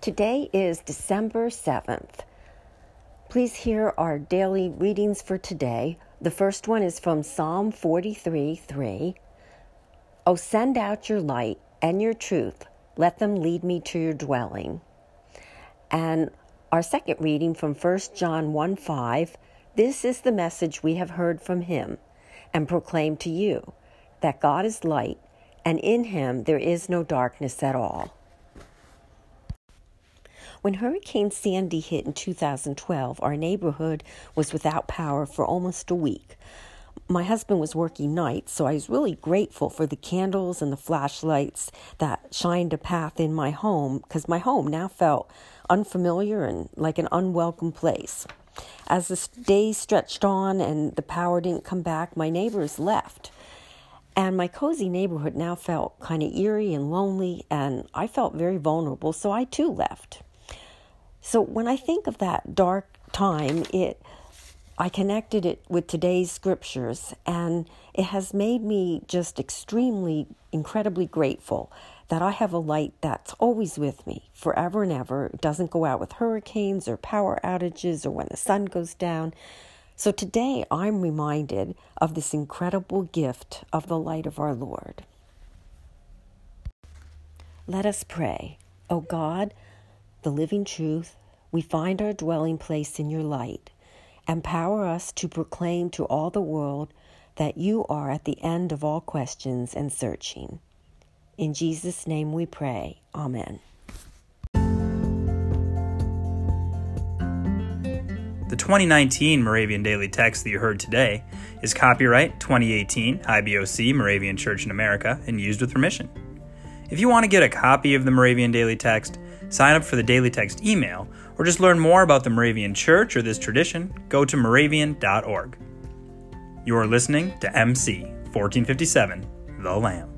Today is December 7th. Please hear our daily readings for today. The first one is from Psalm 43 3. Oh, send out your light and your truth. Let them lead me to your dwelling. And our second reading from 1 John 1 5. This is the message we have heard from him and proclaim to you that God is light, and in him there is no darkness at all. When Hurricane Sandy hit in 2012, our neighborhood was without power for almost a week. My husband was working nights, so I was really grateful for the candles and the flashlights that shined a path in my home because my home now felt unfamiliar and like an unwelcome place. As the days stretched on and the power didn't come back, my neighbors left. And my cozy neighborhood now felt kind of eerie and lonely, and I felt very vulnerable, so I too left. So when I think of that dark time, it I connected it with today's scriptures, and it has made me just extremely, incredibly grateful that I have a light that's always with me forever and ever. It doesn't go out with hurricanes or power outages or when the sun goes down. So today I'm reminded of this incredible gift of the light of our Lord. Let us pray. O oh God, the living truth, we find our dwelling place in your light. Empower us to proclaim to all the world that you are at the end of all questions and searching. In Jesus' name we pray. Amen. The 2019 Moravian Daily Text that you heard today is copyright 2018 IBOC Moravian Church in America and used with permission. If you want to get a copy of the Moravian Daily Text, sign up for the Daily Text email, or just learn more about the Moravian Church or this tradition, go to moravian.org. You are listening to MC 1457, The Lamb.